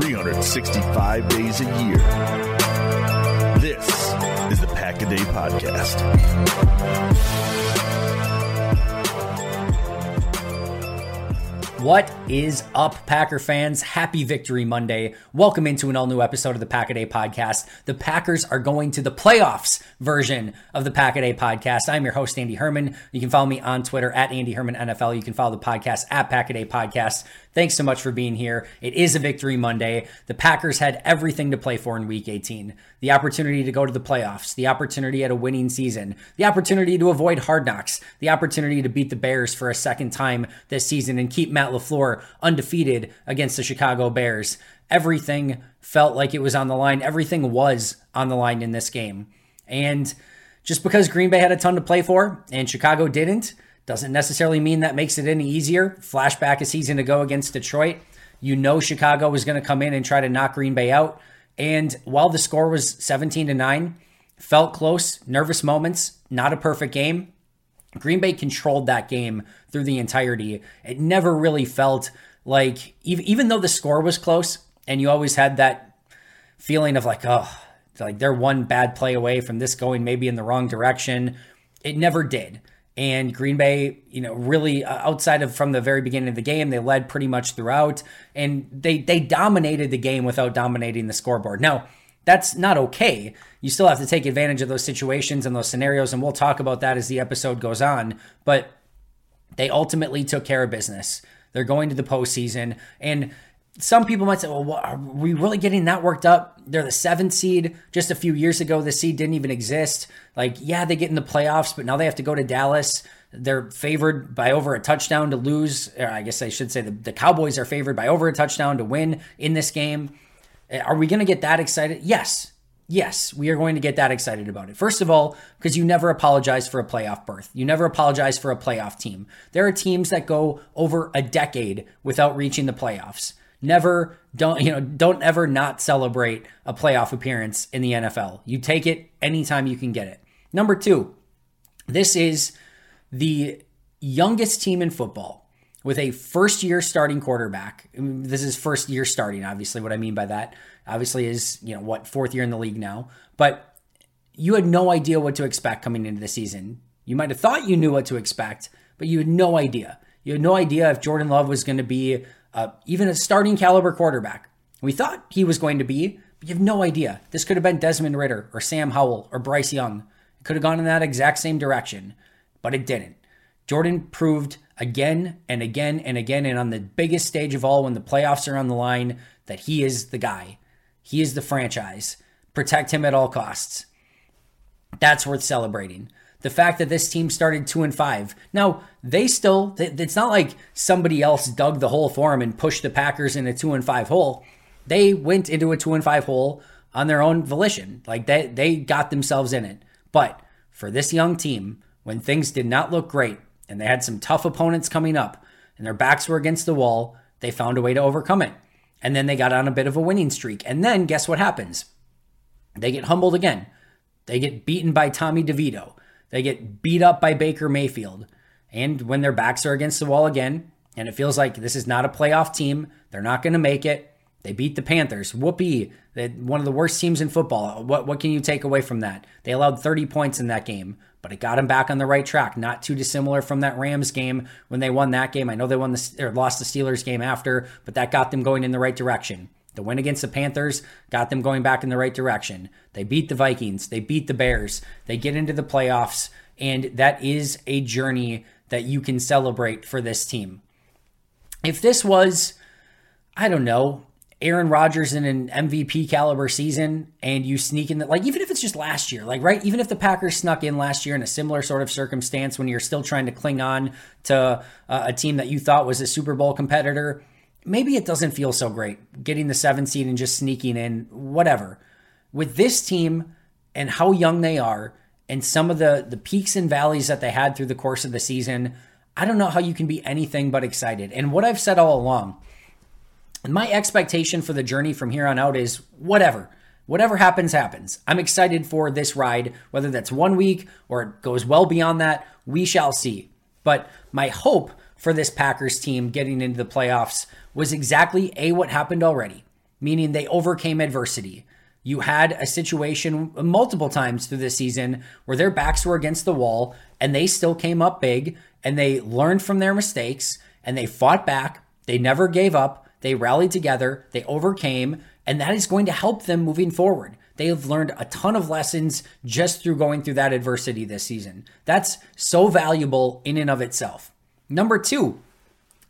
365 days a year. This is the Pack a Day Podcast. What is up, Packer fans? Happy Victory Monday. Welcome into an all new episode of the Pack a Day podcast. The Packers are going to the playoffs version of the Pack a Day podcast. I'm your host, Andy Herman. You can follow me on Twitter at Andy Herman NFL. You can follow the podcast at Pack a Day Podcast. Thanks so much for being here. It is a Victory Monday. The Packers had everything to play for in week 18 the opportunity to go to the playoffs, the opportunity at a winning season, the opportunity to avoid hard knocks, the opportunity to beat the Bears for a second time this season and keep Matt LaFleur undefeated against the Chicago Bears. Everything felt like it was on the line. Everything was on the line in this game. And just because Green Bay had a ton to play for and Chicago didn't, doesn't necessarily mean that makes it any easier. Flashback a season ago against Detroit. You know Chicago was going to come in and try to knock Green Bay out. And while the score was 17 to 9, felt close, nervous moments, not a perfect game. Green Bay controlled that game through the entirety. It never really felt like, even though the score was close, and you always had that feeling of like, oh, like they're one bad play away from this going maybe in the wrong direction. It never did. And Green Bay, you know, really uh, outside of from the very beginning of the game, they led pretty much throughout, and they they dominated the game without dominating the scoreboard. Now, that's not okay. You still have to take advantage of those situations and those scenarios, and we'll talk about that as the episode goes on. But they ultimately took care of business. They're going to the postseason, and some people might say, well, are we really getting that worked up? They're the seventh seed. Just a few years ago, the seed didn't even exist. Like, yeah, they get in the playoffs, but now they have to go to Dallas. They're favored by over a touchdown to lose. I guess I should say the, the Cowboys are favored by over a touchdown to win in this game. Eh, are we going to get that excited? Yes. Yes, we are going to get that excited about it. First of all, because you never apologize for a playoff berth. You never apologize for a playoff team. There are teams that go over a decade without reaching the playoffs never don't you know don't ever not celebrate a playoff appearance in the NFL. You take it anytime you can get it. Number 2. This is the youngest team in football with a first year starting quarterback. This is first year starting, obviously. What I mean by that, obviously, is, you know, what, fourth year in the league now. But you had no idea what to expect coming into the season. You might have thought you knew what to expect, but you had no idea. You had no idea if Jordan Love was going to be uh, even a starting caliber quarterback. We thought he was going to be, but you have no idea. This could have been Desmond Ridder or Sam Howell or Bryce Young. It could have gone in that exact same direction, but it didn't. Jordan proved again and again and again, and on the biggest stage of all, when the playoffs are on the line, that he is the guy. He is the franchise. Protect him at all costs. That's worth celebrating. The fact that this team started two and five. Now, they still, it's not like somebody else dug the hole for them and pushed the Packers in a two and five hole. They went into a two and five hole on their own volition. Like they, they got themselves in it. But for this young team, when things did not look great and they had some tough opponents coming up and their backs were against the wall, they found a way to overcome it. And then they got on a bit of a winning streak. And then guess what happens? They get humbled again. They get beaten by Tommy DeVito. They get beat up by Baker Mayfield. And when their backs are against the wall again, and it feels like this is not a playoff team, they're not going to make it. They beat the Panthers. Whoopee. One of the worst teams in football. What, what can you take away from that? They allowed 30 points in that game, but it got them back on the right track. Not too dissimilar from that Rams game when they won that game. I know they won the or lost the Steelers game after, but that got them going in the right direction. The win against the Panthers got them going back in the right direction. They beat the Vikings, they beat the Bears, they get into the playoffs, and that is a journey that you can celebrate for this team. If this was, I don't know, Aaron Rodgers in an MVP caliber season and you sneak in that, like, even if it's just last year, like, right? Even if the Packers snuck in last year in a similar sort of circumstance when you're still trying to cling on to uh, a team that you thought was a Super Bowl competitor, maybe it doesn't feel so great getting the seven seed and just sneaking in, whatever. With this team and how young they are and some of the, the peaks and valleys that they had through the course of the season, I don't know how you can be anything but excited. And what I've said all along, my expectation for the journey from here on out is whatever. Whatever happens, happens. I'm excited for this ride, whether that's one week or it goes well beyond that, we shall see. But my hope for this Packers team getting into the playoffs was exactly A, what happened already, meaning they overcame adversity. You had a situation multiple times through this season where their backs were against the wall and they still came up big and they learned from their mistakes and they fought back. They never gave up. They rallied together. They overcame. And that is going to help them moving forward. They have learned a ton of lessons just through going through that adversity this season. That's so valuable in and of itself. Number two,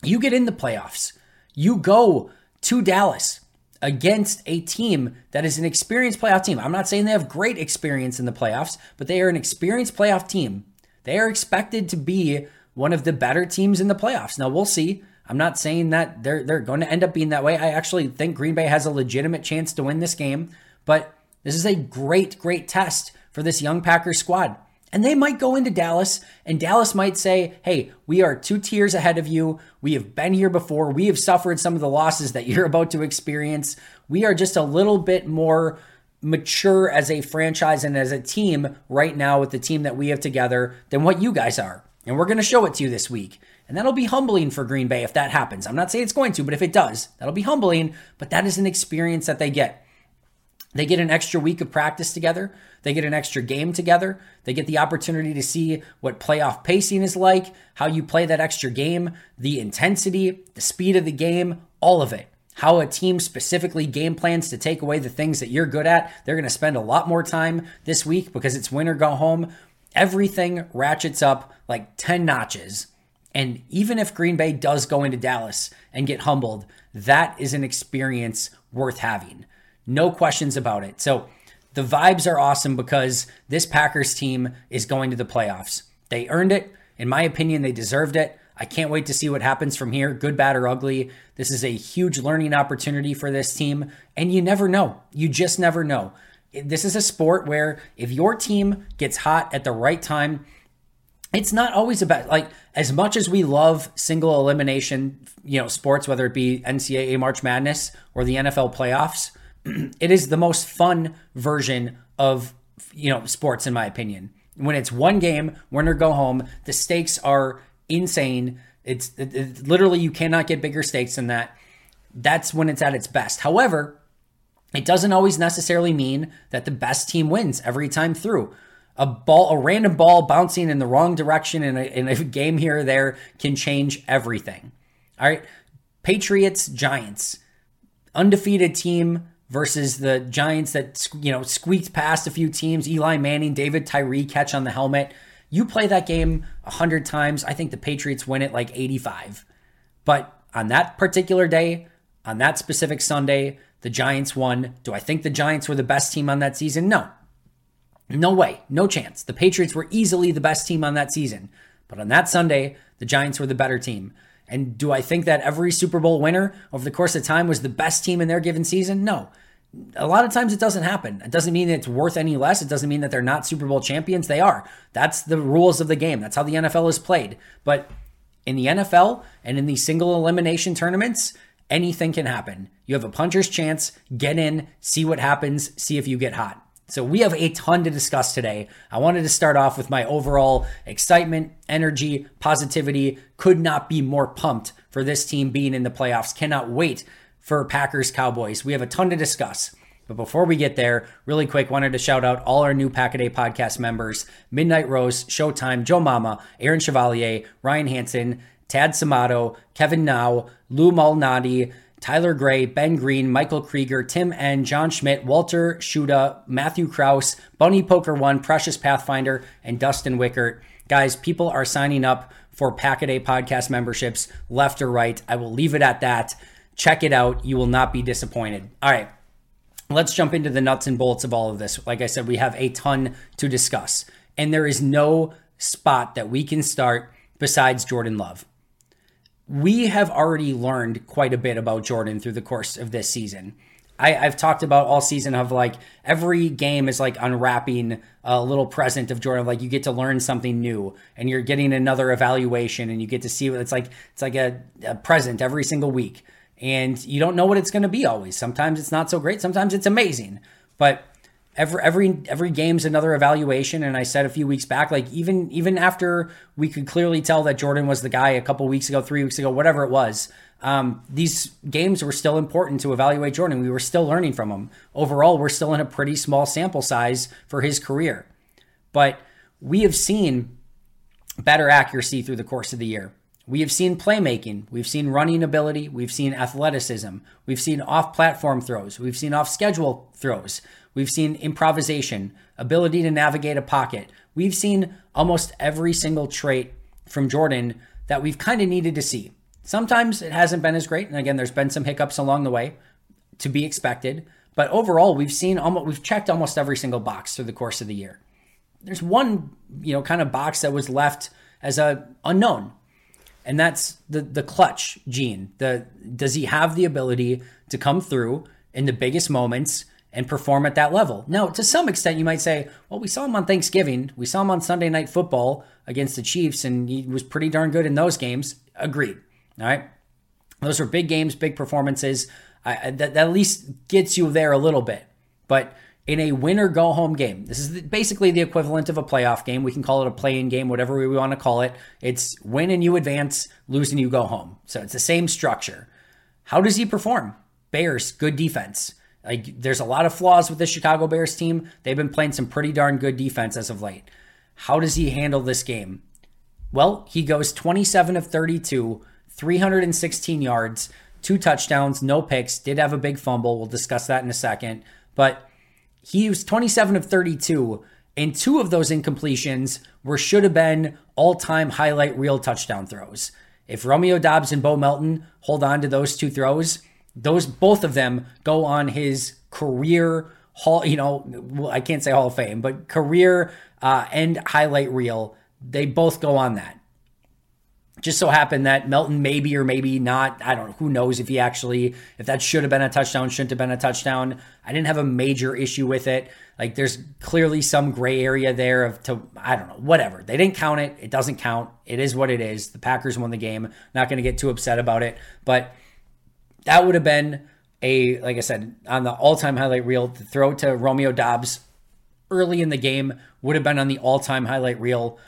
you get in the playoffs. You go to Dallas against a team that is an experienced playoff team. I'm not saying they have great experience in the playoffs, but they are an experienced playoff team. They are expected to be one of the better teams in the playoffs. Now we'll see. I'm not saying that they're they're going to end up being that way. I actually think Green Bay has a legitimate chance to win this game, but this is a great great test for this young Packers squad. And they might go into Dallas, and Dallas might say, Hey, we are two tiers ahead of you. We have been here before. We have suffered some of the losses that you're about to experience. We are just a little bit more mature as a franchise and as a team right now with the team that we have together than what you guys are. And we're going to show it to you this week. And that'll be humbling for Green Bay if that happens. I'm not saying it's going to, but if it does, that'll be humbling. But that is an experience that they get. They get an extra week of practice together. They get an extra game together. They get the opportunity to see what playoff pacing is like, how you play that extra game, the intensity, the speed of the game, all of it. How a team specifically game plans to take away the things that you're good at. They're going to spend a lot more time this week because it's win or go home. Everything ratchets up like 10 notches. And even if Green Bay does go into Dallas and get humbled, that is an experience worth having. No questions about it. So the vibes are awesome because this Packers team is going to the playoffs. They earned it. In my opinion, they deserved it. I can't wait to see what happens from here, good, bad, or ugly. This is a huge learning opportunity for this team, and you never know. You just never know. This is a sport where if your team gets hot at the right time, it's not always about like as much as we love single elimination, you know, sports, whether it be NCAA March Madness or the NFL playoffs it is the most fun version of you know sports in my opinion. When it's one game, win or go home, the stakes are insane. It's it, it, literally you cannot get bigger stakes than that. That's when it's at its best. However, it doesn't always necessarily mean that the best team wins every time through. A ball, a random ball bouncing in the wrong direction in a, in a game here or there can change everything. All right, Patriots, Giants, undefeated team versus the Giants that you know squeaked past a few teams. Eli Manning, David Tyree catch on the helmet. You play that game hundred times. I think the Patriots win it like 85. But on that particular day, on that specific Sunday, the Giants won. Do I think the Giants were the best team on that season? No. No way, no chance. The Patriots were easily the best team on that season. But on that Sunday, the Giants were the better team. And do I think that every Super Bowl winner over the course of time was the best team in their given season? No. A lot of times it doesn't happen. It doesn't mean it's worth any less. It doesn't mean that they're not Super Bowl champions. They are. That's the rules of the game. That's how the NFL is played. But in the NFL and in these single elimination tournaments, anything can happen. You have a puncher's chance. Get in, see what happens, see if you get hot. So, we have a ton to discuss today. I wanted to start off with my overall excitement, energy, positivity. Could not be more pumped for this team being in the playoffs. Cannot wait for Packers Cowboys. We have a ton to discuss. But before we get there, really quick, wanted to shout out all our new Pack a podcast members Midnight Rose, Showtime, Joe Mama, Aaron Chevalier, Ryan Hanson, Tad Samato, Kevin Now, Lou Malnati, Tyler Gray, Ben Green, Michael Krieger, Tim N, John Schmidt, Walter Schuda, Matthew Kraus, Bunny Poker One, Precious Pathfinder, and Dustin Wickert. Guys, people are signing up for Pack a podcast memberships left or right. I will leave it at that. Check it out. You will not be disappointed. All right, let's jump into the nuts and bolts of all of this. Like I said, we have a ton to discuss, and there is no spot that we can start besides Jordan Love we have already learned quite a bit about Jordan through the course of this season. I, have talked about all season of like every game is like unwrapping a little present of Jordan. Like you get to learn something new, and you're getting another evaluation, and you get to see what it's like. It's like a, a present every single week, and you don't know what it's going to be always. Sometimes it's not so great. Sometimes it's amazing, but every every every game's another evaluation and i said a few weeks back like even even after we could clearly tell that jordan was the guy a couple weeks ago three weeks ago whatever it was um, these games were still important to evaluate jordan we were still learning from him overall we're still in a pretty small sample size for his career but we have seen better accuracy through the course of the year we have seen playmaking. We've seen running ability. We've seen athleticism. We've seen off platform throws. We've seen off schedule throws. We've seen improvisation, ability to navigate a pocket. We've seen almost every single trait from Jordan that we've kind of needed to see. Sometimes it hasn't been as great. And again, there's been some hiccups along the way to be expected. But overall, we've seen almost, we've checked almost every single box through the course of the year. There's one, you know, kind of box that was left as a unknown. And that's the the clutch gene. The does he have the ability to come through in the biggest moments and perform at that level. Now, to some extent, you might say, well, we saw him on Thanksgiving. We saw him on Sunday Night Football against the Chiefs, and he was pretty darn good in those games. Agreed. All right. Those are big games, big performances. I, that, that at least gets you there a little bit. But in a win or go home game, this is basically the equivalent of a playoff game. We can call it a play in game, whatever we want to call it. It's win and you advance, lose and you go home. So it's the same structure. How does he perform? Bears, good defense. Like there's a lot of flaws with the Chicago Bears team. They've been playing some pretty darn good defense as of late. How does he handle this game? Well, he goes 27 of 32, 316 yards, two touchdowns, no picks, did have a big fumble. We'll discuss that in a second. But he was 27 of 32, and two of those incompletions were should have been all time highlight reel touchdown throws. If Romeo Doubs and Bo Melton hold on to those two throws, those both of them go on his career hall. You know, well, I can't say Hall of Fame, but career uh, and highlight reel. They both go on that. Just so happened that Melton maybe or maybe not. I don't know. Who knows if he actually if that should have been a touchdown, shouldn't have been a touchdown. I didn't have a major issue with it. Like there's clearly some gray area there of to I don't know whatever. They didn't count it. It doesn't count. It is what it is. The Packers won the game. Not going to get too upset about it, but that would have been a, like I said, on the all time highlight reel, the throw to Romeo Doubs early in the game would have been on the all time highlight reel.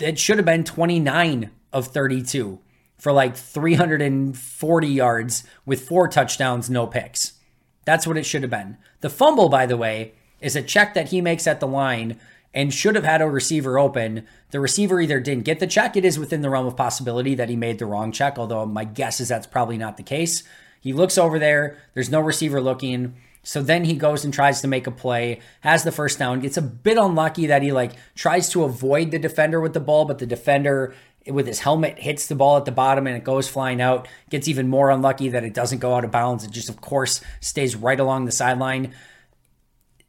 It should have been 29 of 32 for like 340 yards with four touchdowns, no picks. That's what it should have been. The fumble, by the way, is a check that he makes at the line and should have had a receiver open. The receiver either didn't get the check, it is within the realm of possibility that he made the wrong check, although my guess is that's probably not the case. He looks over there. There's no receiver looking. So then he goes and tries to make a play, has the first down, gets a bit unlucky that he like tries to avoid the defender with the ball, but the defender with his helmet hits the ball at the bottom and it goes flying out. Gets even more unlucky that it doesn't go out of bounds. It just, of course, stays right along the sideline.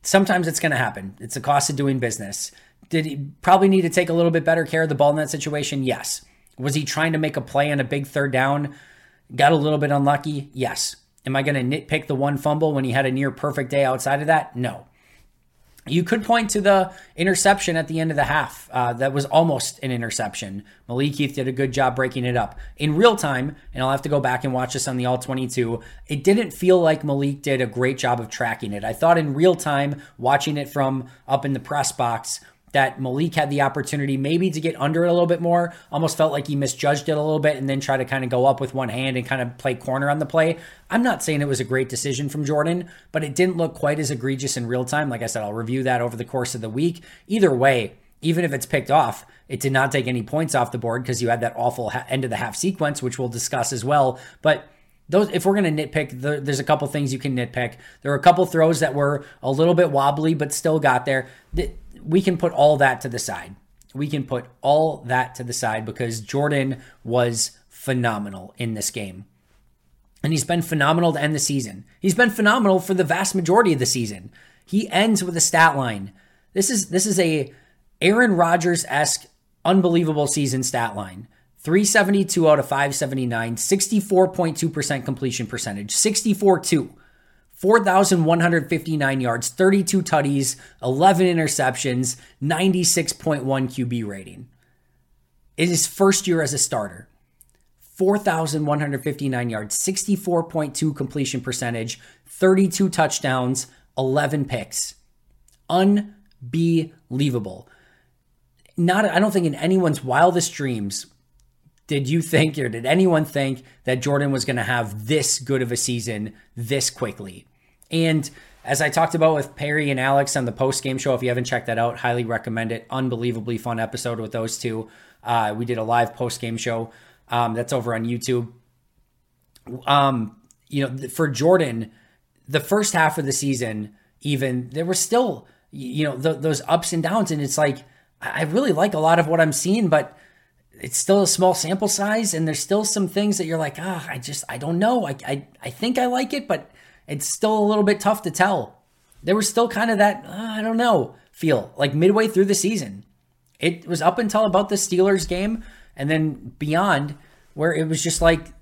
sometimes it's going to happen. It's the cost of doing business. Did he probably need to take a little bit better care of the ball in that situation? Yes. Was he trying to make a play on a big third down? Got a little bit unlucky? Yes. Am I going to nitpick the one fumble when he had a near perfect day outside of that? No. You could point to the interception at the end of the half. Uh, that was almost an interception. Malik Heath did a good job breaking it up. In real time, and I'll have to go back and watch this on the All 22, it didn't feel like Malik did a great job of tracking it. I thought in real time, watching it from up in the press box, that Malik had the opportunity maybe to get under it a little bit more. Almost felt like he misjudged it a little bit and then try to kind of go up with one hand and kind of play corner on the play. I'm not saying it was a great decision from Jordan, but it didn't look quite as egregious in real time. Like I said, I'll review that over the course of the week. Either way, even if it's picked off, it did not take any points off the board because you had that awful end of the half sequence, which we'll discuss as well. But those, if we're going to nitpick, the, there's a couple things you can nitpick. There were a couple throws that were a little bit wobbly, but still got there. The, we can put all that to the side. We can put all that to the side because Jordan was phenomenal in this game. And he's been phenomenal to end the season. He's been phenomenal for the vast majority of the season. He ends with a stat line. This is this is a Aaron Rodgers-esque unbelievable season stat line. 372 out of 579, 64.2% completion percentage, 64 2. 4,159 yards, 32 tutties, 11 interceptions, 96.1 QB rating. In his first year as a starter, 4,159 yards, 64.2 completion percentage, 32 touchdowns, 11 picks. Unbelievable. Not, I don't think in anyone's wildest dreams did you think or did anyone think that Jordan was going to have this good of a season this quickly? And as I talked about with Perry and Alex on the post game show, if you haven't checked that out, highly recommend it. Unbelievably fun episode with those two. Uh, we did a live post game show um, that's over on YouTube. Um, you know, for Jordan, the first half of the season, even there were still, you know, those ups and downs, and it's like I really like a lot of what I'm seeing, but it's still a small sample size and there's still some things that you're like ah i just i don't know. I, I i think i like it but it's still a little bit tough to tell. There was still kind of that uh, i don't know feel like midway through the season. It was up until about the steelers game and then beyond where it was just like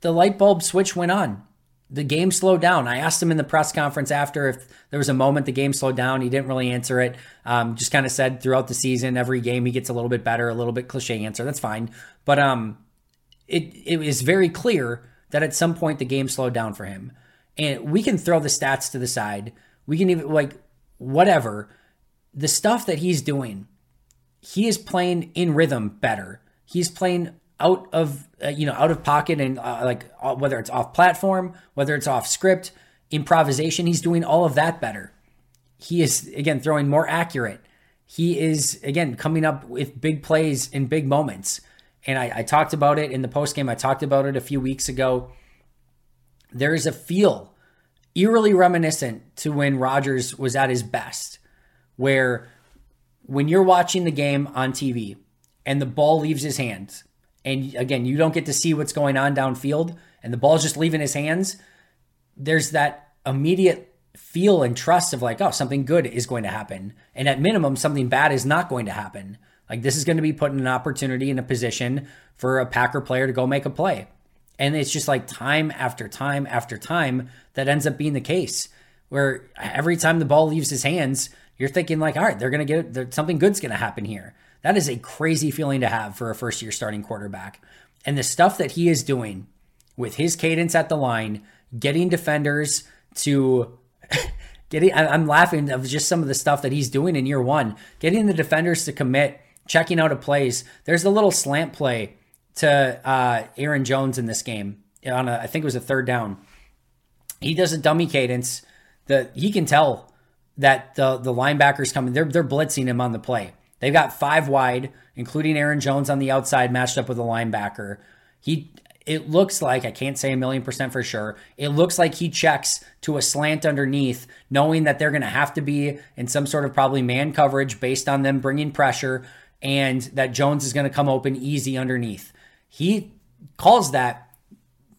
the light bulb switch went on the game slowed down. I asked him in the press conference after if there was a moment the game slowed down. He didn't really answer it. Um, just kind of said throughout the season, every game he gets a little bit better, a little bit cliche answer. That's fine. But um, it it is very clear that at some point the game slowed down for him. And we can throw the stats to the side. We can even like whatever the stuff that he's doing. He is playing in rhythm better. He's playing out of uh, you know out of pocket and uh, like uh, whether it's off platform, whether it's off script, improvisation, he's doing all of that better. He is again throwing more accurate. He is again coming up with big plays in big moments. And I, I talked about it in the post game. I talked about it a few weeks ago. There is a feel eerily reminiscent to when Rodgers was at his best, where when you're watching the game on TV and the ball leaves his hands and again, you don't get to see what's going on downfield, and the ball's just leaving his hands, there's that immediate feel and trust of like, oh, something good is going to happen. And at minimum, something bad is not going to happen. Like this is going to be put in an opportunity in a position for a Packer player to go make a play. And it's just like time after time after time that ends up being the case where every time the ball leaves his hands, you're thinking like, all right, they're going to get something good's going to happen here. That is a crazy feeling to have for a first year starting quarterback. And the stuff that he is doing with his cadence at the line, getting defenders to getting I'm laughing of just some of the stuff that he's doing in year one, getting the defenders to commit, checking out of plays. There's a little slant play to uh, Aaron Jones in this game on a, I think it was a third down. He does a dummy cadence that he can tell that the the linebackers coming. They're they're blitzing him on the play. They've got five wide, including Aaron Jones on the outside, matched up with a linebacker. He it looks like I can't say a million percent for sure. It looks like he checks to a slant underneath, knowing that they're going to have to be in some sort of probably man coverage based on them bringing pressure, and that Jones is going to come open easy underneath. He calls that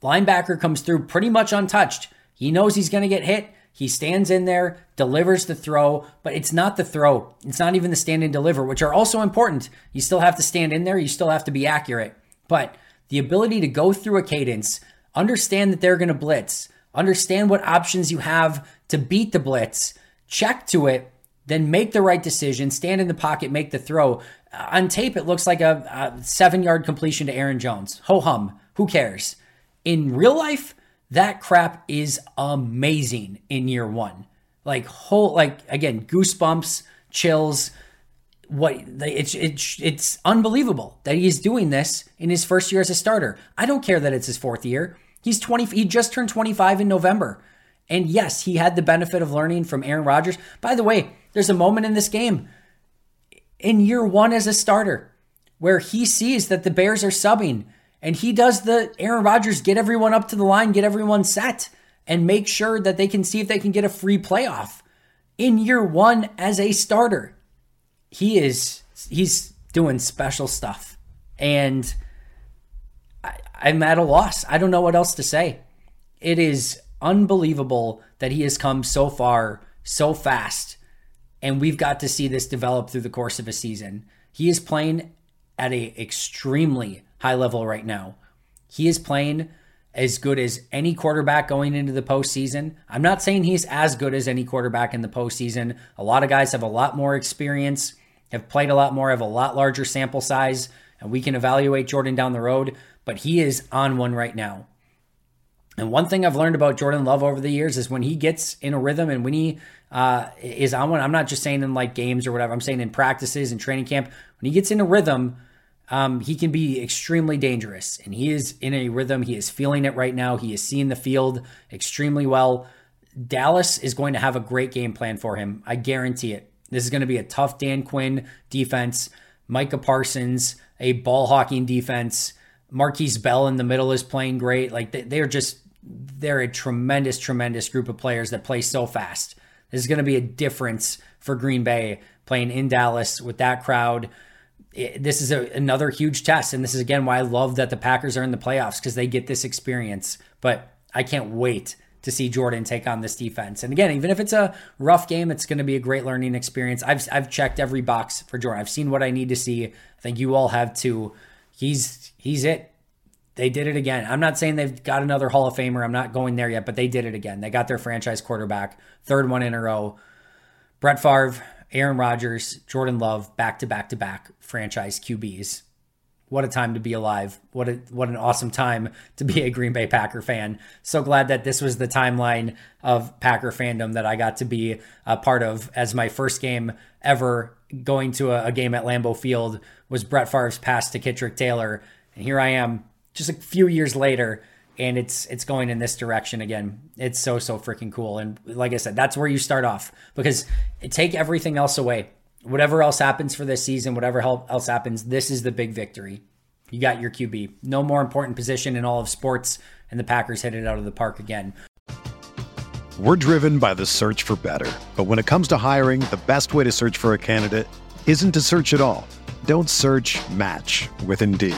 linebacker comes through pretty much untouched. He knows he's going to get hit. He stands in there, delivers the throw, but it's not the throw. It's not even the stand and deliver, which are also important. You still have to stand in there, you still have to be accurate. But the ability to go through a cadence, understand that they're going to blitz, understand what options you have to beat the blitz, check to it, then make the right decision, stand in the pocket, make the throw. Uh, on tape, it looks like a, a seven yard completion to Aaron Jones. Ho hum. Who cares? In real life, that crap is amazing in year one. Like whole, like again, goosebumps, chills. What it's it's it's unbelievable that he's doing this in his first year as a starter. I don't care that it's his fourth year. He's 20. He just turned 25 in November, and yes, he had the benefit of learning from Aaron Rodgers. By the way, there's a moment in this game in year one as a starter where he sees that the Bears are subbing and he does the Aaron Rodgers get everyone up to the line, get everyone set, and make sure that they can see if they can get a free playoff in year one as a starter. He is he's doing special stuff. And I, I'm at a loss. I don't know what else to say. It is unbelievable that he has come so far so fast. And we've got to see this develop through the course of a season. He is playing at a extremely high level right now. He is playing as good as any quarterback going into the postseason. I'm not saying he's as good as any quarterback in the postseason. A lot of guys have a lot more experience, have played a lot more, have a lot larger sample size, and we can evaluate Jordan down the road, but he is on one right now. And one thing I've learned about Jordan Love over the years is when he gets in a rhythm and when he uh, is on one, I'm not just saying in like games or whatever, I'm saying in practices and training camp, when he gets in a rhythm, um, he can be extremely dangerous. And he is in a rhythm. He is feeling it right now. He is seeing the field extremely well. Dallas is going to have a great game plan for him. I guarantee it. This is going to be a tough Dan Quinn defense. Micah Parsons, a ball hawking defense. Markquese Bell in the middle is playing great. Like they, they're just, they're a tremendous, tremendous group of players that play so fast. This is going to be a difference for Green Bay playing in Dallas with that crowd this is a, another huge test. And this is again why I love that the Packers are in the playoffs because they get this experience. But I can't wait to see Jordan take on this defense. And again, even if it's a rough game, it's going to be a great learning experience. I've I've checked every box for Jordan. I've seen what I need to see. I think you all have too. He's he's it. They did it again. I'm not saying they've got another Hall of Famer. I'm not going there yet, but they did it again. They got their franchise quarterback, third one in a row. Brett Favre, Aaron Rodgers, Jordan Love, back to back to back franchise QBs. What a time to be alive. What a what an awesome time to be a Green Bay Packer fan. So glad that this was the timeline of Packer fandom that I got to be a part of as my first game ever going to a, a game at Lambeau Field was Brett Favre's pass to Kitrick Taylor. And here I am just a few years later and it's it's going in this direction again. It's so so freaking cool. And like I said, that's where you start off because take everything else away. Whatever else happens for this season, whatever else happens, this is the big victory. You got your QB. No more important position in all of sports, and the Packers hit it out of the park again. We're driven by the search for better. But when it comes to hiring, the best way to search for a candidate isn't to search at all. Don't search match with Indeed.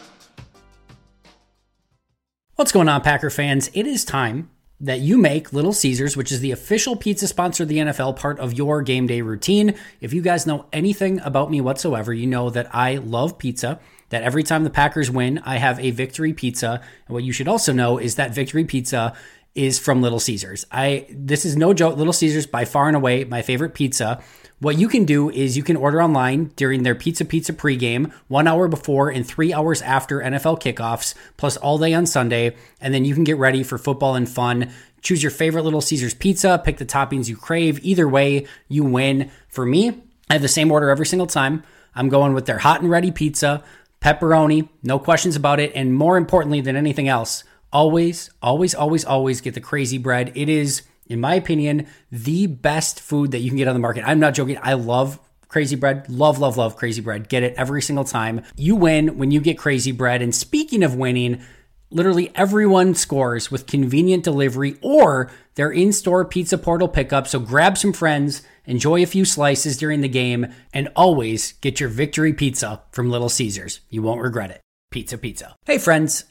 What's going on, Packer fans? It is time that you make Little Caesars, which is the official pizza sponsor of the NFL, part of your game day routine. If you guys know anything about me whatsoever, you know that I love pizza. That every time the Packers win, I have a victory pizza. And what you should also know is that victory pizza is from Little Caesars. I this is no joke. Little Caesars by far and away my favorite pizza. What you can do is you can order online during their Pizza Pizza pregame, one hour before and three hours after NFL kickoffs, plus all day on Sunday, and then you can get ready for football and fun. Choose your favorite Little Caesars pizza, pick the toppings you crave. Either way, you win. For me, I have the same order every single time. I'm going with their hot and ready pizza, pepperoni, no questions about it, and more importantly than anything else, always, always, always, always get the crazy bread. It is in my opinion, the best food that you can get on the market. I'm not joking. I love crazy bread. Love, love, love crazy bread. Get it every single time. You win when you get crazy bread. And speaking of winning, literally everyone scores with convenient delivery or their in store pizza portal pickup. So grab some friends, enjoy a few slices during the game, and always get your victory pizza from Little Caesars. You won't regret it. Pizza, pizza. Hey, friends.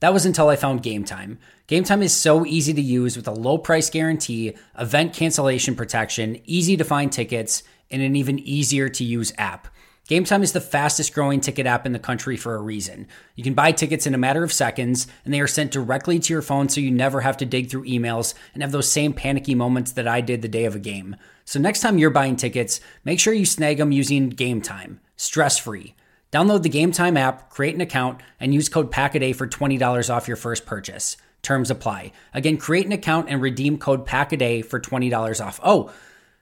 That was until I found Game Time. Game Time is so easy to use with a low price guarantee, event cancellation protection, easy to find tickets, and an even easier to use app. Game Time is the fastest growing ticket app in the country for a reason. You can buy tickets in a matter of seconds, and they are sent directly to your phone so you never have to dig through emails and have those same panicky moments that I did the day of a game. So, next time you're buying tickets, make sure you snag them using Game Time, stress free. Download the Game Time app, create an account, and use code PACKADAY for $20 off your first purchase. Terms apply. Again, create an account and redeem code PACKADAY for $20 off. Oh,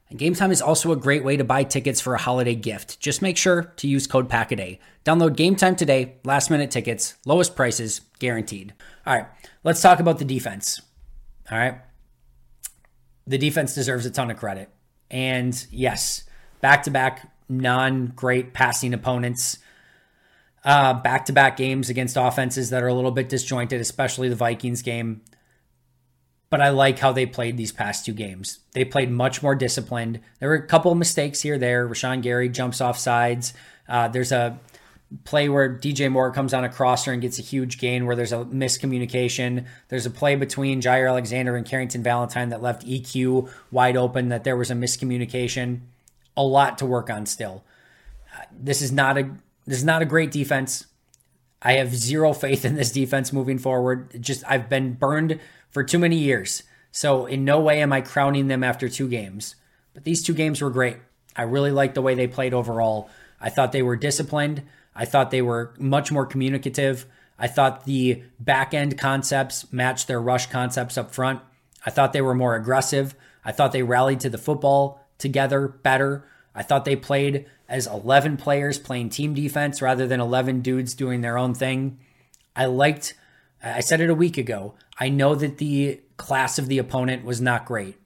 and Game Time is also a great way to buy tickets for a holiday gift. Just make sure to use code PACKADAY. Download Game Time today, last minute tickets, lowest prices, guaranteed. All right, let's talk about the defense. All right. The defense deserves a ton of credit. And yes, back to back non great passing opponents back to back games against offenses that are a little bit disjointed, especially the Vikings game. But I like how they played these past two games. They played much more disciplined. There were a couple of mistakes here, there. Rashan Gary jumps off sides. Uh, there's a play where DJ Moore comes on a crosser and gets a huge gain where there's a miscommunication. There's a play between Jaire Alexander and Carrington Valentine that left EQ wide open, that there was a miscommunication. A lot to work on still. Uh, this is not a this is not a great defense. I have zero faith in this defense moving forward. Just I've been burned for too many years. So in no way am I crowning them after two games. But these two games were great. I really liked the way they played overall. I thought they were disciplined. I thought they were much more communicative. I thought the back end concepts matched their rush concepts up front. I thought they were more aggressive. I thought they rallied to the football together better. I thought they played as 11 players playing team defense rather than 11 dudes doing their own thing. I liked, I said it a week ago. I know that the class of the opponent was not great,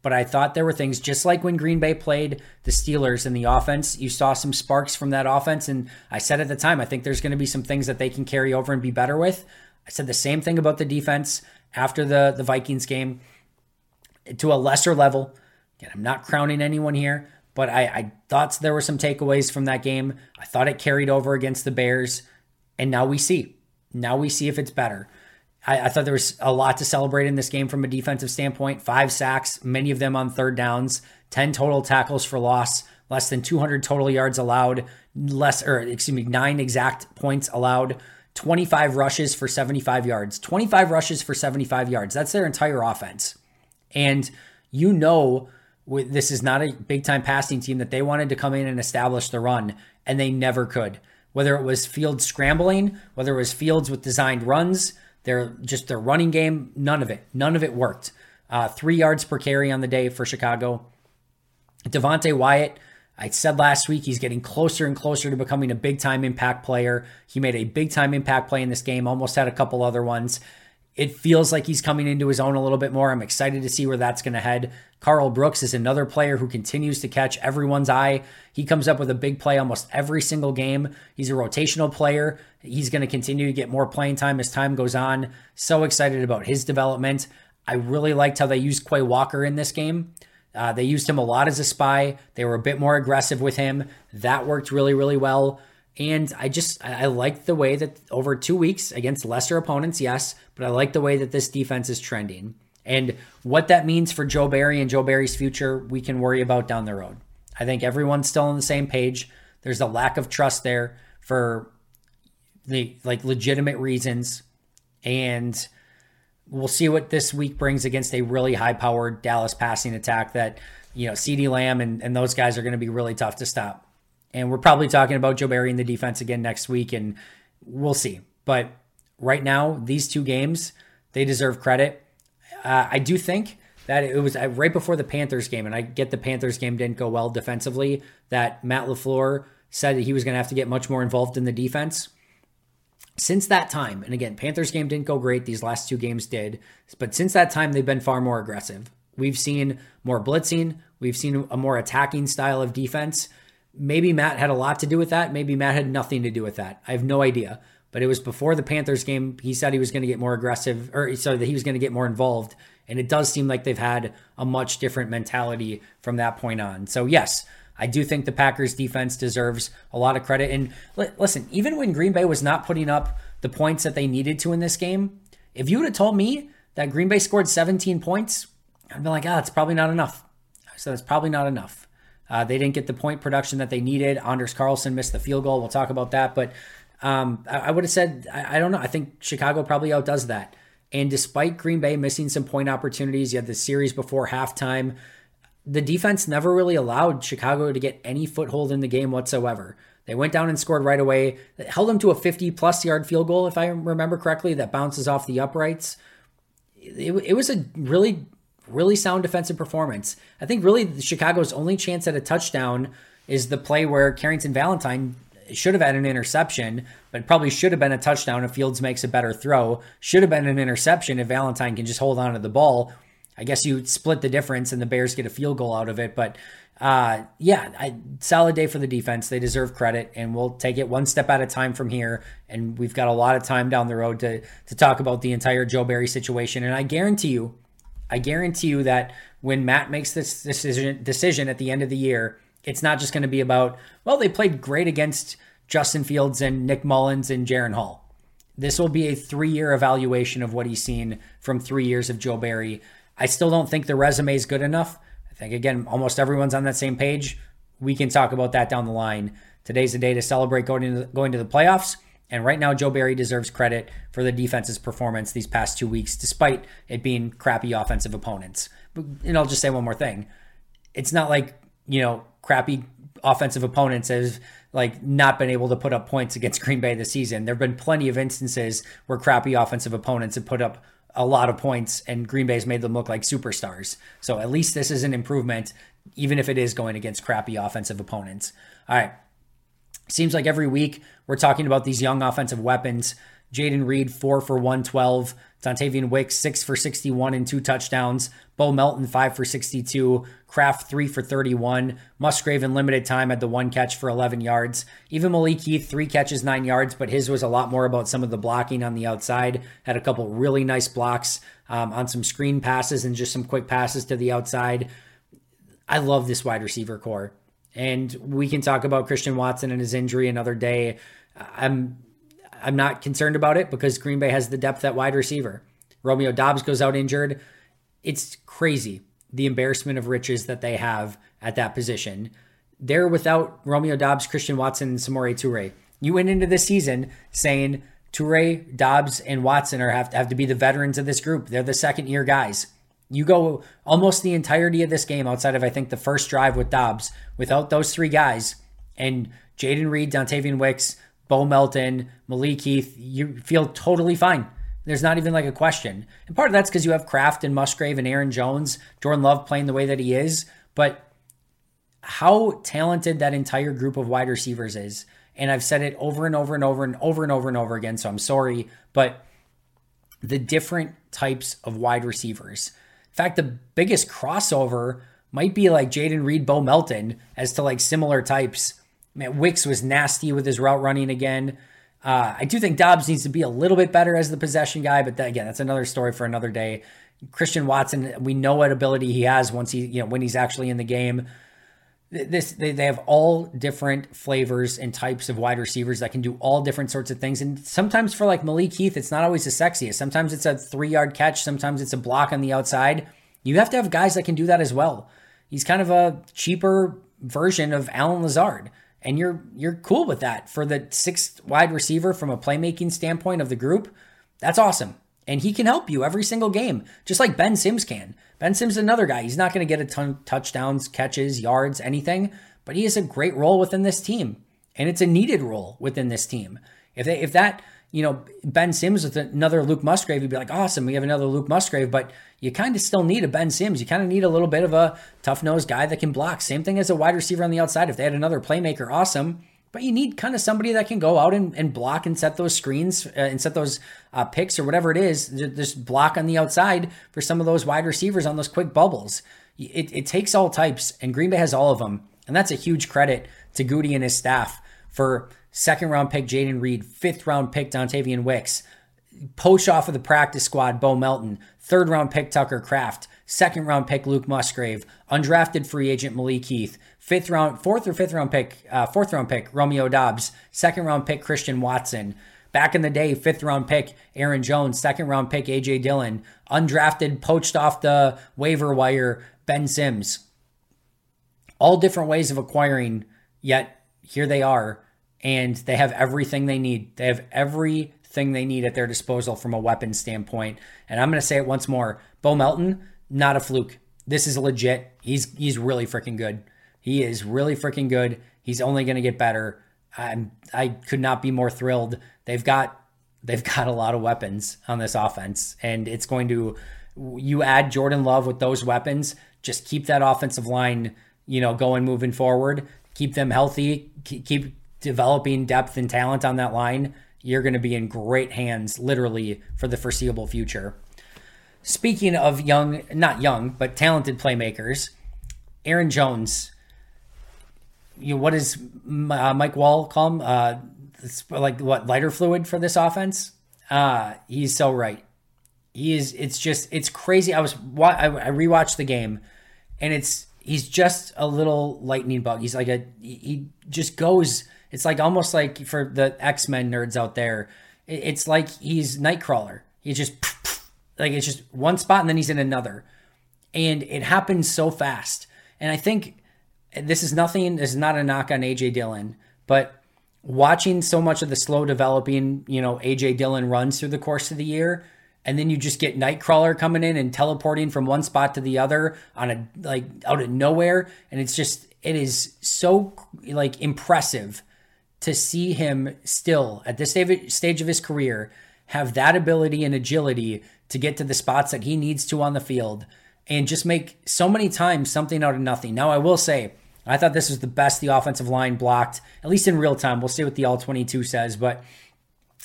but I thought there were things just like when Green Bay played the Steelers in the offense. You saw some sparks from that offense. And I said at the time, I think there's going to be some things that they can carry over and be better with. I said the same thing about the defense after the, the Vikings game to a lesser level. Again, I'm not crowning anyone here, but I, I thought there were some takeaways from that game. I thought it carried over against the Bears, and now we see. Now we see if it's better. I, I, thought there was a lot to celebrate in this game from a defensive standpoint. Five sacks, many of them on third downs, 10 total tackles for loss, less than 200 total yards allowed, less, or excuse me, nine exact points allowed, 25 rushes for 75 yards. 25 rushes for 75 yards. That's their entire offense. And you know this is not a big time passing team that they wanted to come in and establish the run, and they never could. Whether it was Fields scrambling, whether it was Fields with designed runs, their just their running game, none of it, none of it worked. Uh, three yards per carry on the day for Chicago. Devonte Wyatt, I said last week he's getting closer and closer to becoming a big time impact player. He made a big time impact play in this game, almost had a couple other ones. It feels like he's coming into his own a little bit more. I'm excited to see where that's going to head. Karl Brooks is another player who continues to catch everyone's eye. He comes up with a big play almost every single game. He's a rotational player. He's going to continue to get more playing time as time goes on. So excited about his development. I really liked how they used Quay Walker in this game. Uh, they used him a lot as a spy. They were a bit more aggressive with him. That worked really, really well. And I just I, like the way that over two weeks against lesser opponents, yes, but I like the way that this defense is trending. And what that means for Joe Barry and Joe Barry's future, we can worry about down the road. I think everyone's still on the same page. There's a lack of trust there for the like legitimate reasons. And we'll see what this week brings against a really high powered Dallas passing attack that, you know, CeeDee Lamb and, and those guys are going to be really tough to stop. And we're probably talking about Joe Barry and the defense again next week, and we'll see. But right now, these two games, they deserve credit. Uh, I do think that it was uh, right before the Panthers game, and I get the Panthers game didn't go well defensively, that Matt LaFleur said that he was going to have to get much more involved in the defense since that time, and again, Panthers game didn't go great. These last two games did, but since that time, they've been far more aggressive. We've seen more blitzing. We've seen a more attacking style of defense. Maybe Matt had a lot to do with that. Maybe Matt had nothing to do with that. I have no idea. But it was before the Panthers game. He said he was going to get more aggressive, or sorry, that he was going to get more involved. And it does seem like they've had a much different mentality from that point on. So, yes, I do think the Packers defense deserves a lot of credit. And listen, even when Green Bay was not putting up the points that they needed to in this game, if you would have told me that Green Bay scored 17 points, I'd be like, ah, it's probably not enough. So it's probably not enough. Uh, they didn't get the point production that they needed. Anders Carlson missed the field goal. We'll talk about that. But um, I, I, would have said, I, I don't know. I think Chicago probably outdoes that. And despite Green Bay missing some point opportunities, you had the series before halftime the defense never really allowed Chicago to get any foothold in the game whatsoever. They went down and scored right away, held them to a 50 plus yard field goal, if I remember correctly, that bounces off the uprights. It, it was a really, really sound defensive performance. I think really Chicago's only chance at a touchdown is the play where Carrington Valentine should have had an interception, but probably should have been a touchdown if Fields makes a better throw. Should have been an interception if Valentine can just hold on to the ball I guess you split the difference and the Bears get a field goal out of it. But uh, yeah, I, solid day for the defense. They deserve credit, and we'll take it one step at a time from here. And we've got a lot of time down the road to to talk about the entire Joe Barry situation. And I guarantee you, I guarantee you that when Matt makes this decision decision at the end of the year, it's not just going to be about well, they played great against Justin Fields and Nick Mullens and Jaren Hall. This will be a three year evaluation of what he's seen from three years of Joe Barry. I still don't think the resume is good enough. I think, again, almost everyone's on that same page. We can talk about that down the line. Today's the day to celebrate going to going to the playoffs. And right now, Joe Barry deserves credit for the defense's performance these past two weeks, despite it being crappy offensive opponents. And I'll just say one more thing. It's not like, you know, crappy offensive opponents have like not been able to put up points against Green Bay this season. There have been plenty of instances where crappy offensive opponents have put up a lot of points, and Green Bay's made them look like superstars. So at least this is an improvement, even if it is going against crappy offensive opponents. All right. Seems like every week we're talking about these young offensive weapons. Jayden Reed, four for 112. Dontayvion Wicks, six for 61 and two touchdowns. Bo Melton, five for 62. Kraft, three for 31. Musgrave, in limited time, had the one catch for 11 yards. Even Malik Heath, three catches, nine yards, but his was a lot more about some of the blocking on the outside. Had a couple really nice blocks um, on some screen passes and just some quick passes to the outside. I love this wide receiver corps. And we can talk about Christian Watson and his injury another day. I'm I'm not concerned about it because Green Bay has the depth at wide receiver. Romeo Doubs goes out injured. It's crazy the embarrassment of riches that they have at that position. They're without Romeo Doubs, Christian Watson, and Samori Toure. You went into the season saying Toure, Doubs, and Watson are have to, have to be the veterans of this group. They're the second year guys. You go almost the entirety of this game outside of I think the first drive with Doubs without those three guys and Jayden Reed, Dontayvion Wicks, Bo Melton, Malik Heath, you feel totally fine. There's not even like a question. And part of that's because you have Kraft and Musgrave and Aaron Jones, Jordan Love playing the way that he is. But how talented that entire group of wide receivers is. And I've said it over and over and over and over and over and over again, so I'm sorry. But the different types of wide receivers. Fact, the biggest crossover might be like Jayden Reed, Bo Melton, as to like similar types Man, Wicks was nasty with his route running again. Uh, I do think Doubs needs to be a little bit better as the possession guy, but that, again, that's another story for another day. Christian Watson, we know what ability he has once he, you know, when he's actually in the game. This they, they have all different flavors and types of wide receivers that can do all different sorts of things. And sometimes for like Malik Heath, it's not always the sexiest. Sometimes it's a three yard catch, sometimes it's a block on the outside. You have to have guys that can do that as well. He's kind of a cheaper version of Allen Lazard. And you're you're cool with that for the sixth wide receiver from a playmaking standpoint of the group. That's awesome and he can help you every single game, just like Ben Sims can. Ben Sims is another guy. He's not going to get a ton touchdowns, catches, yards, anything, but he has a great role within this team, and it's a needed role within this team. If they, if that you know Ben Sims with another Luke Musgrave, you'd be like, awesome, we have another Luke Musgrave, but you kind of still need a Ben Sims. You kind of need a little bit of a tough nosed guy that can block. Same thing as a wide receiver on the outside. If they had another playmaker, awesome but you need kind of somebody that can go out and, and block and set those screens uh, and set those uh, picks or whatever it is, just block on the outside for some of those wide receivers on those quick bubbles. It, it takes all types, and Green Bay has all of them. And that's a huge credit to Goody and his staff for second round pick Jayden Reed, fifth round pick Dontayvion Wicks, poach off of the practice squad Bo Melton, third round pick Tucker Kraft, second round pick Luke Musgrave, undrafted free agent Malik Heath, fifth round, fourth or fifth round pick, uh, fourth round pick, Romeo Doubs, second round pick, Christian Watson. Back in the day, fifth round pick, Aaron Jones, second round pick, AJ Dillon, undrafted, poached off the waiver wire, Ben Sims. All different ways of acquiring, yet here they are, and they have everything they need. They have everything they need at their disposal from a weapon standpoint. And I'm going to say it once more Bo Melton, not a fluke. This is legit. He's he's really freaking good. He is really freaking good. He's only going to get better. I'm I could not be more thrilled. They've got they've got a lot of weapons on this offense, and it's going to you add Jordan Love with those weapons. Just keep that offensive line, you know, going moving forward. Keep them healthy. Keep developing depth and talent on that line. You're going to be in great hands, literally, for the foreseeable future. Speaking of young, not young, but talented playmakers, Aaron Jones you know, uh, Mike Wahle call him? Uh, like what lighter fluid for this offense? Uh, he's so right. He is. It's just it's crazy. I was I rewatched the game, and it's he's just a little lightning bug. He's like a he just goes. It's like almost like for the X Men nerds out there. It's like he's Nightcrawler. He's just like it's just one spot and then he's in another, and it happens so fast. And I think this is nothing, this is not a knock on AJ Dillon, but watching so much of the slow developing, you know, AJ Dillon runs through the course of the year, and then you just get Nightcrawler coming in and teleporting from one spot to the other on a like out of nowhere, and it's just it is so like impressive to see him still at this stage of his career have that ability and agility to get to the spots that he needs to on the field and just make so many times something out of nothing. Now I will say I thought this was the best the offensive line blocked, at least in real time. We'll see what the all 22 says, but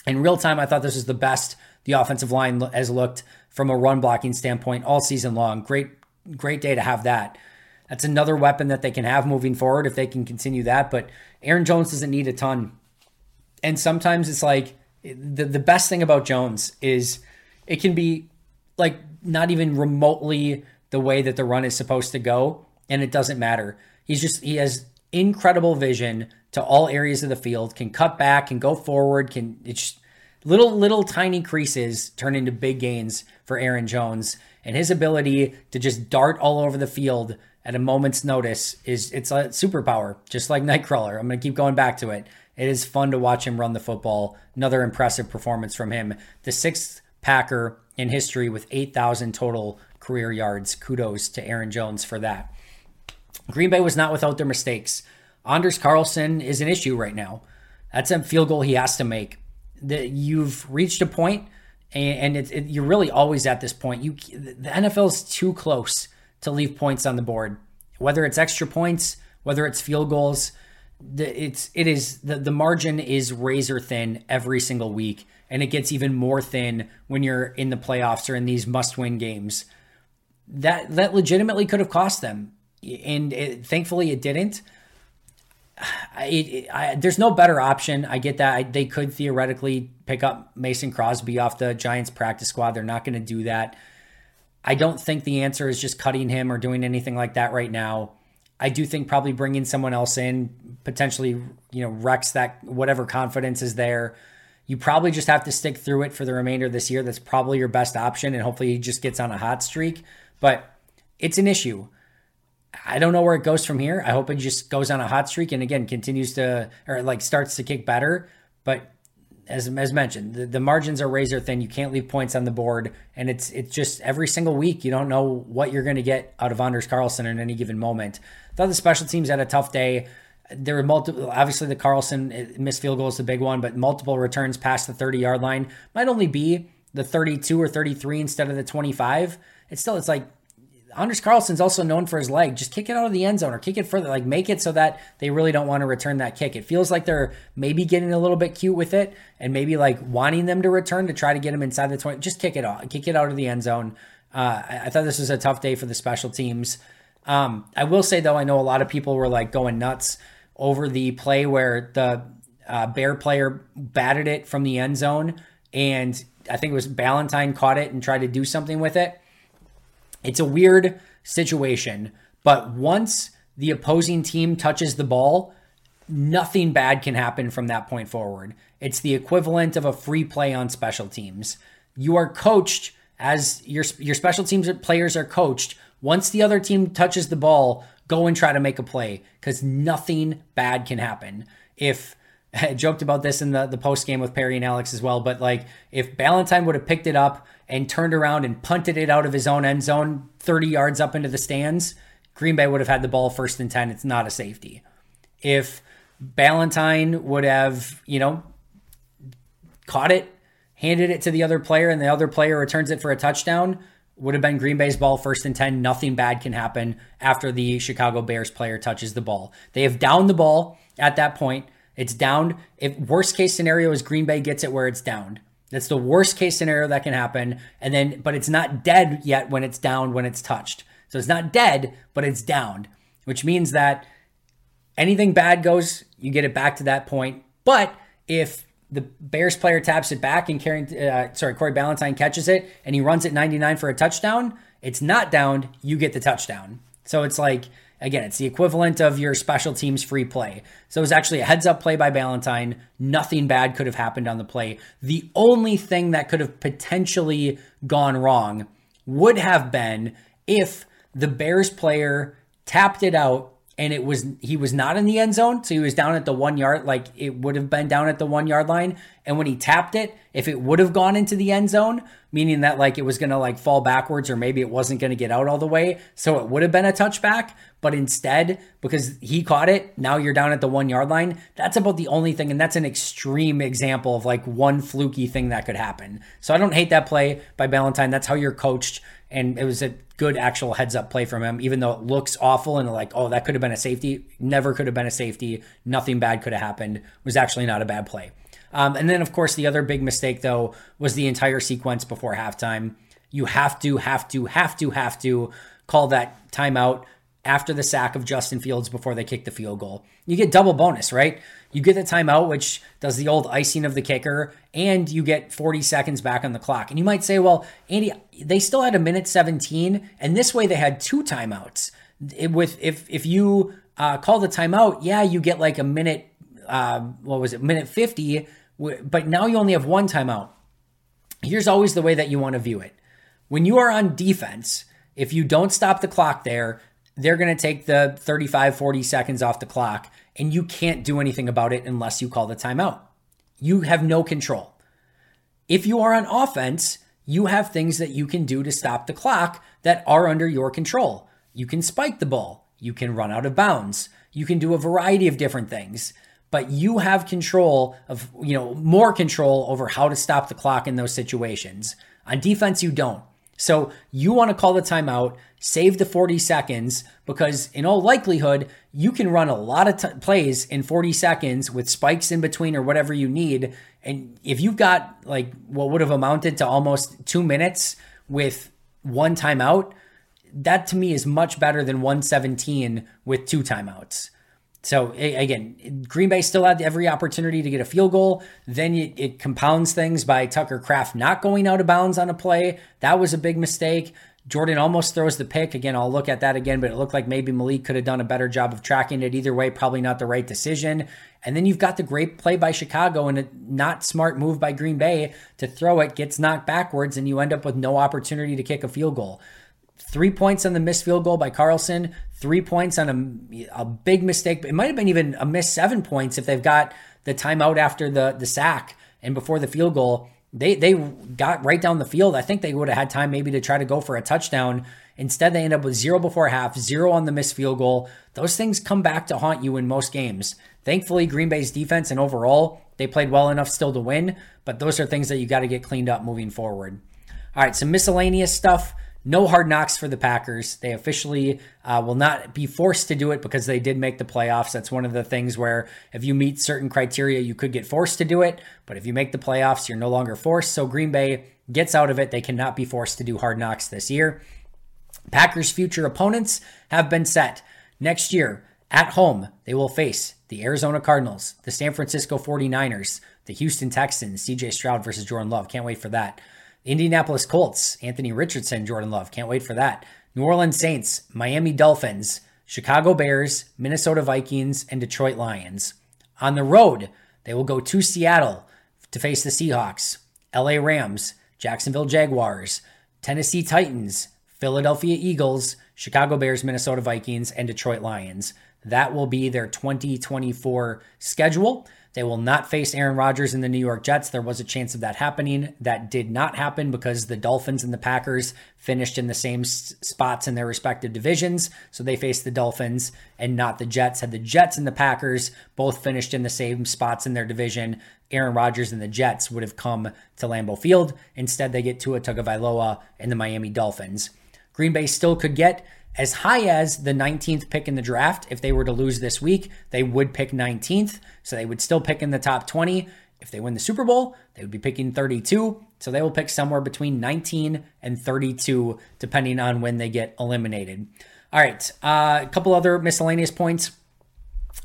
in real time, I thought this was the best the offensive line has looked from a run blocking standpoint all season long. Great, great day to have that. That's another weapon that they can have moving forward if they can continue that. But Aaron Jones doesn't need a ton. And sometimes it's like the, the best thing about Jones is it can be like not even remotely the way that the run is supposed to go, and it doesn't matter. He's just he has incredible vision to all areas of the field. Can cut back, can go forward, can it's little little tiny creases turn into big gains for Aaron Jones, and his ability to just dart all over the field at a moment's notice is it's a superpower, just like Nightcrawler. I'm gonna keep going back to it. It is fun to watch him run the football. Another impressive performance from him. The sixth Packer in history with 8,000 total career yards. Kudos to Aaron Jones for that. Green Bay was not without their mistakes. Anders Carlson is an issue right now. That's a field goal he has to make. That you've reached a point, and, it, it, you're really always at this point. You the NFL is too close to leave points on the board, whether it's extra points, whether it's field goals. The, it's it is the the margin is razor thin every single week, and it gets even more thin when you're in the playoffs or in these must win games. That that legitimately could have cost them and it, thankfully it didn't. It, I, there's no better option. I get that I, they could theoretically pick up Mason Crosby off the Giants practice squad. They're not going to do that. I don't think the answer is just cutting him or doing anything like that right now. I do think probably bringing someone else in potentially, you know, wrecks that whatever confidence is there. You probably just have to stick through it for the remainder of this year. That's probably your best option, and hopefully he just gets on a hot streak. But it's an issue. I don't know where it goes from here. I hope it just goes on a hot streak and again continues to or like starts to kick better. But as as mentioned, the, the margins are razor thin. You can't leave points on the board, and it's it's just every single week you don't know what you're going to get out of Anders Carlson in any given moment. Thought the special teams had a tough day. There were multiple. Obviously, the Carlson eh, missed field goal is the big one, but multiple returns past the 30 yard line might only be the 32 or 33 instead of the 25. It's still it's like Anders Carlson's also known for his leg. Just kick it out of the end zone or kick it further. Like make it so that they really don't want to return that kick. It feels like they're maybe getting a little bit cute with it and maybe like wanting them to return to try to get them inside the 20. Just kick it off. Kick it out of the end zone. Uh, I, I, thought this was a tough day for the special teams. Um, I will say though, I know a lot of people were like going nuts over the play where the uh, Bear player batted it from the end zone and I think it was Ballentine caught it and tried to do something with it. It's a weird situation, but once the opposing team touches the ball, nothing bad can happen from that point forward. It's the equivalent of a free play on special teams. You are coached as your your special teams players are coached. Once the other team touches the ball, go and try to make a play because nothing bad can happen. If I joked about this in the, the post game with Perry and Alex as well, but like if Ballentine would have picked it up and turned around and punted it out of his own end zone 30 yards up into the stands, Green Bay would have had the ball first and 10. It's not a safety. If Ballentine would have, you know, caught it, handed it to the other player, and the other player returns it for a touchdown, would have been Green Bay's ball first and 10. Nothing bad can happen after the Chicago Bears player touches the ball. They have downed the ball at that point. It's downed. If worst case scenario is Green Bay gets it where it's downed. That's the worst case scenario that can happen. And then, but it's not dead yet when it's downed, when it's touched. So it's not dead, but it's downed, which means that anything bad goes, you get it back to that point. But if the Bears player taps it back and carrying, uh, sorry, Corey Ballentine catches it and he runs it 99 for a touchdown, it's not downed, you get the touchdown. So it's like Again, it's the equivalent of your special teams free play. So it was actually a heads up play by Ballentine. Nothing bad could have happened on the play. The only thing that could have potentially gone wrong would have been if the Bears player tapped it out and it was he was not in the end zone, so he was down at the one yard, like it would have been down at the one yard line. And when he tapped it, if it would have gone into the end zone, meaning that like it was gonna like fall backwards, or maybe it wasn't gonna get out all the way, so it would have been a touchback. But instead, because he caught it, now you're down at the one yard line. That's about the only thing, and that's an extreme example of like one fluky thing that could happen. So I don't hate that play by Ballentine. That's how you're coached and it was a good actual heads up play from him, even though it looks awful and like, oh, that could have been a safety. Never could have been a safety. Nothing bad could have happened. It was actually not a bad play. Um, and then, of course, the other big mistake, though, was the entire sequence before halftime. You have to, have to, have to, have to call that timeout after the sack of Justin Fields before they kick the field goal. You get double bonus, right? You get the timeout, which does the old icing of the kicker, and you get 40 seconds back on the clock. And you might say, well, Andy, they still had a minute 17, and this way they had two timeouts. It, with if if you uh, call the timeout, yeah, you get like a minute. Uh, what was it? Minute 50, but now you only have one timeout. Here's always the way that you want to view it. When you are on defense, if you don't stop the clock there, they're going to take the 35, 40 seconds off the clock, and you can't do anything about it unless you call the timeout. You have no control. If you are on offense, you have things that you can do to stop the clock that are under your control. You can spike the ball, you can run out of bounds, you can do a variety of different things, but you have control of, you know, more control over how to stop the clock in those situations. On defense, you don't. So you want to call the timeout, save the 40 seconds, because in all likelihood, you can run a lot of t- plays in 40 seconds with spikes in between or whatever you need. And if you've got like what would have amounted to almost two minutes with one timeout, that to me is much better than 117 with two timeouts. So again, Green Bay still had every opportunity to get a field goal. Then it compounds things by Tucker Kraft not going out of bounds on a play. That was a big mistake. Jordan almost throws the pick. Again, I'll look at that again, but it looked like maybe Malik could have done a better job of tracking it. Either way, probably not the right decision. And then you've got the great play by Chicago and a not smart move by Green Bay to throw it, gets knocked backwards, and you end up with no opportunity to kick a field goal. Three points on the missed field goal by Carlson, three points on a, a big mistake. It might have been even a missed seven points if they've got the timeout after the, the sack and before the field goal they they got right down the field. I think they would have had time maybe to try to go for a touchdown. Instead, they end up with zero before half, zero on the missed field goal. Those things come back to haunt you in most games. Thankfully, Green Bay's defense and overall, they played well enough still to win, but those are things that you got to get cleaned up moving forward. All right, some miscellaneous stuff. No hard knocks for the Packers. They officially uh, will not be forced to do it because they did make the playoffs. That's one of the things where if you meet certain criteria, you could get forced to do it. But if you make the playoffs, you're no longer forced. So Green Bay gets out of it. They cannot be forced to do hard knocks this year. Packers' future opponents have been set. Next year, at home, they will face the Arizona Cardinals, the San Francisco 49ers, the Houston Texans, CJ Stroud versus Jordan Love. Can't wait for that. Indianapolis Colts, Anthony Richardson, Jordan Love. Can't wait for that. New Orleans Saints, Miami Dolphins, Chicago Bears, Minnesota Vikings, and Detroit Lions. On the road, they will go to Seattle to face the Seahawks, LA Rams, Jacksonville Jaguars, Tennessee Titans, Philadelphia Eagles, Chicago Bears, Minnesota Vikings, and Detroit Lions. That will be their 2024 schedule. They will not face Aaron Rodgers in the New York Jets. There was a chance of that happening. That did not happen because the Dolphins and the Packers finished in the same s- spots in their respective divisions. So they faced the Dolphins and not the Jets. Had the Jets and the Packers both finished in the same spots in their division, Aaron Rodgers and the Jets would have come to Lambeau Field. Instead, they get Tua Tagovailoa and the Miami Dolphins. Green Bay still could get as high as the 19th pick in the draft. If they were to lose this week, they would pick 19th. So they would still pick in the top 20. If they win the Super Bowl, they would be picking 32. So they will pick somewhere between 19 and 32, depending on when they get eliminated. All right, uh, a couple other miscellaneous points.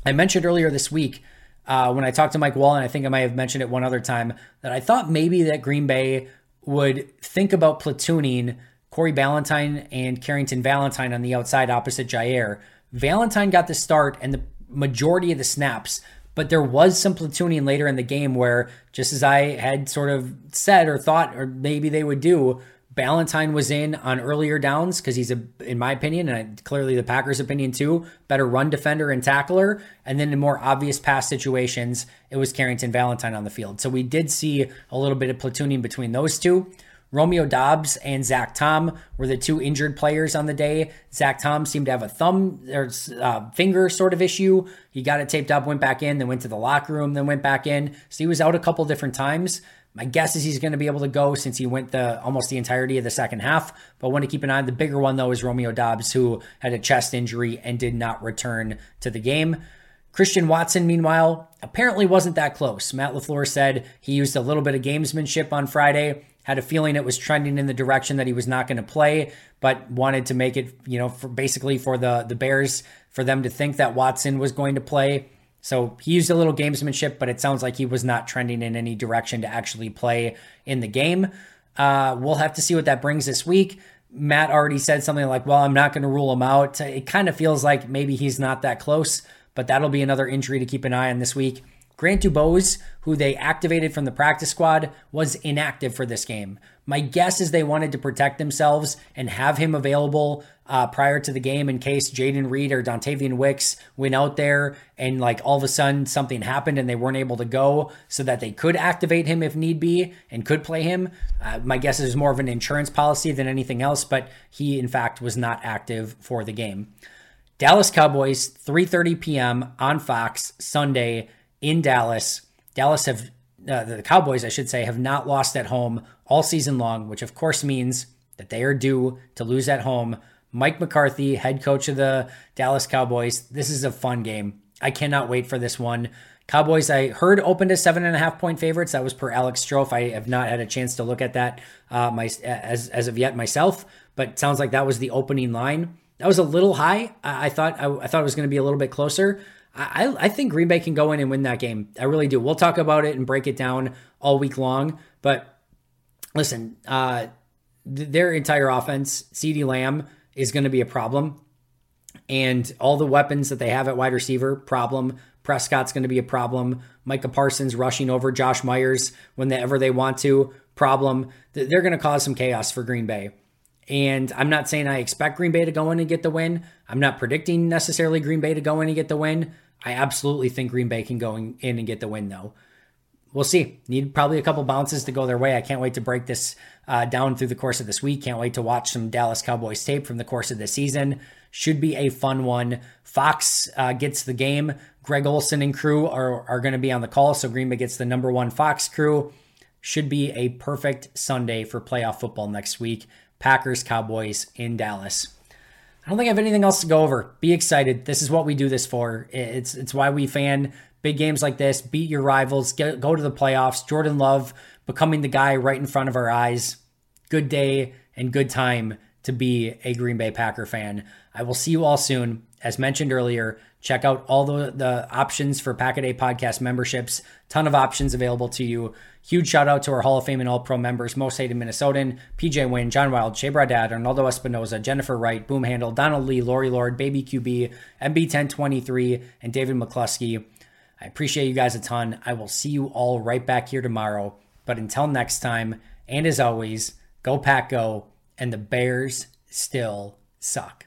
I mentioned earlier this week uh, when I talked to Mike Wahle, and I think I might have mentioned it one other time, that I thought maybe that Green Bay would think about platooning Corey Ballentine and Carrington Valentine on the outside opposite Jaire. Valentine got the start and the majority of the snaps, but there was some platooning later in the game where, just as I had sort of said or thought, or maybe they would do, Ballentine was in on earlier downs because he's a, in my opinion, and clearly the Packers' opinion too, better run defender and tackler. And then in more obvious pass situations, it was Carrington Valentine on the field. So we did see a little bit of platooning between those two. Romeo Doubs and Zach Tom were the two injured players on the day. Zach Tom seemed to have a thumb or uh, finger sort of issue. He got it taped up, went back in, then went to the locker room, then went back in. So he was out a couple different times. My guess is he's going to be able to go since he went the almost the entirety of the second half. But want to keep an eye on the bigger one though is Romeo Doubs, who had a chest injury and did not return to the game. Christian Watson, meanwhile, apparently wasn't that close. Matt LaFleur said he used a little bit of gamesmanship on Friday had a feeling it was trending in the direction that he was not going to play, but wanted to make it, you know, for basically for the the Bears for them to think that Watson was going to play. So he used a little gamesmanship, but it sounds like he was not trending in any direction to actually play in the game. Uh, we'll have to see what that brings this week. Matt already said something like, "Well, I'm not going to rule him out." It kind of feels like maybe he's not that close, but that'll be another injury to keep an eye on this week. Grant DuBose, who they activated from the practice squad, was inactive for this game. My guess is they wanted to protect themselves and have him available uh, prior to the game in case Jayden Reed or Dontayvion Wicks went out there and like all of a sudden something happened and they weren't able to go so that they could activate him if need be and could play him. Uh, my guess is more of an insurance policy than anything else, but he in fact was not active for the game. Dallas Cowboys, 3:30 p.m. on Fox Sunday in Dallas. Dallas have uh, the Cowboys, I should say, have not lost at home all season long, which of course means that they are due to lose at home. Mike McCarthy, head coach of the Dallas Cowboys. This is a fun game. I cannot wait for this one. Cowboys, I heard opened as seven and a half point favorites. That was per Alex Strofe. I have not had a chance to look at that uh, my as as of yet myself, but sounds like that was the opening line. That was a little high. I, I thought I, I thought it was going to be a little bit closer. I, I think Green Bay can go in and win that game. I really do. We'll talk about it and break it down all week long. But listen, uh, th- their entire offense, CeeDee Lamb is going to be a problem. And all the weapons that they have at wide receiver, problem. Prescott's going to be a problem. Micah Parsons rushing over Josh Myers whenever they want to, problem. They're going to cause some chaos for Green Bay. And I'm not saying I expect Green Bay to go in and get the win. I'm not predicting necessarily Green Bay to go in and get the win. I absolutely think Green Bay can go in and get the win, though. We'll see. Need probably a couple bounces to go their way. I can't wait to break this uh, down through the course of this week. Can't wait to watch some Dallas Cowboys tape from the course of the season. Should be a fun one. Fox uh, gets the game. Greg Olsen and crew are, are going to be on the call. So Green Bay gets the number one Fox crew. Should be a perfect Sunday for playoff football next week. Packers, Cowboys in Dallas. I don't think I have anything else to go over. Be excited. This is what we do this for. It's it's why we fan big games like this. Beat your rivals. Get, go to the playoffs. Jordan Love becoming the guy right in front of our eyes. Good day and good time to be a Green Bay Packer fan. I will see you all soon. As mentioned earlier, check out all the, the options for Pack a podcast memberships. Ton of options available to you. Huge shout out to our Hall of Fame and All Pro members, Most Hated Minnesotan, PJ Wynn, John Wild, Shea Bradad, Arnaldo Espinoza, Jennifer Wright, Boom Handle, Donald Lee, Lori Lord, Baby QB, MB1023, and David McCluskey. I appreciate you guys a ton. I will see you all right back here tomorrow. But until next time, and as always, go Pack Go, and the Bears still suck.